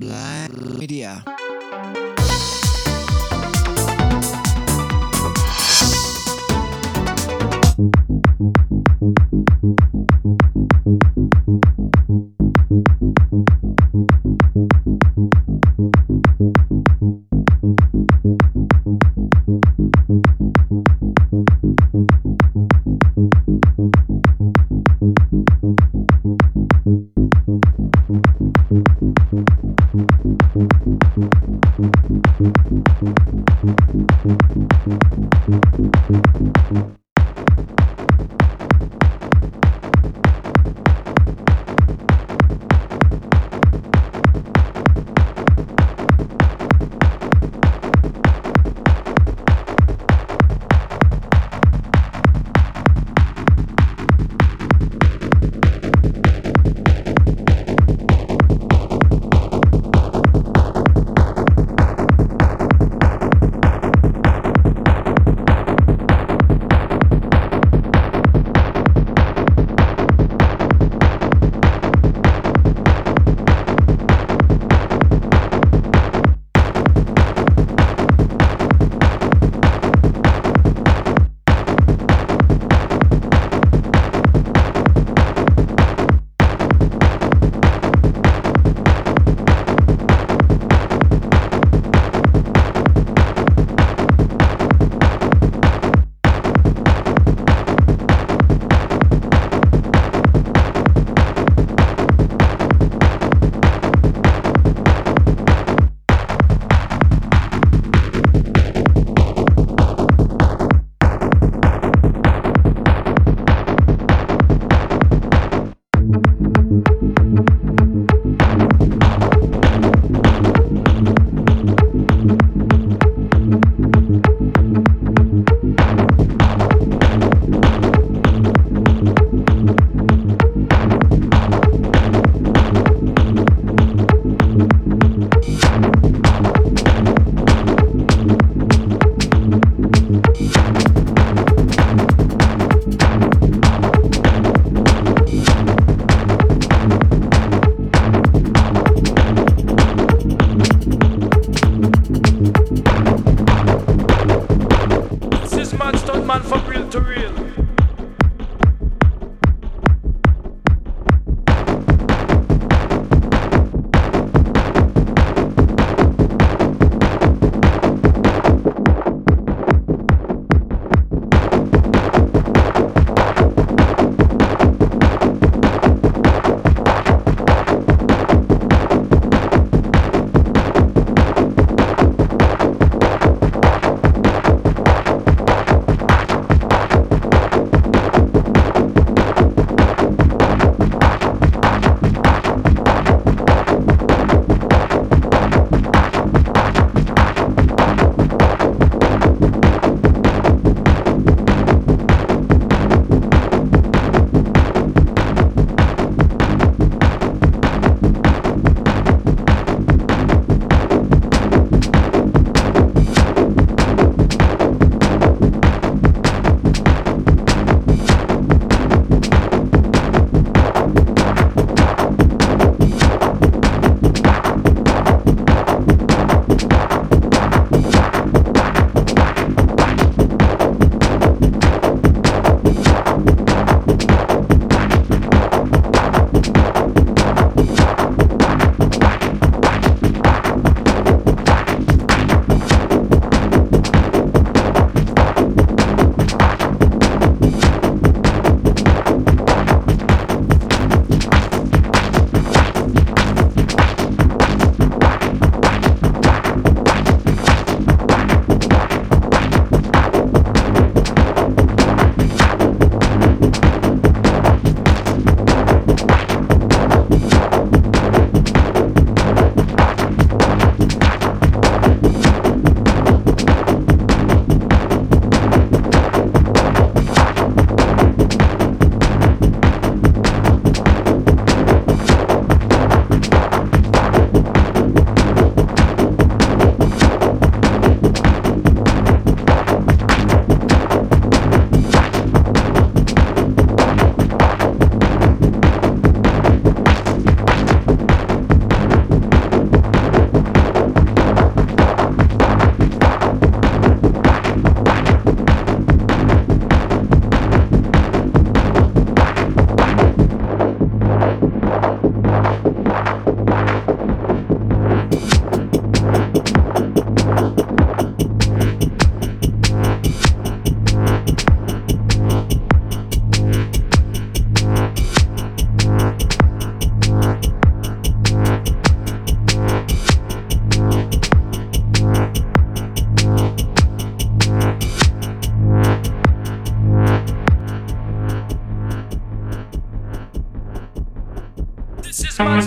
Media.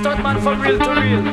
Black Media. real to real.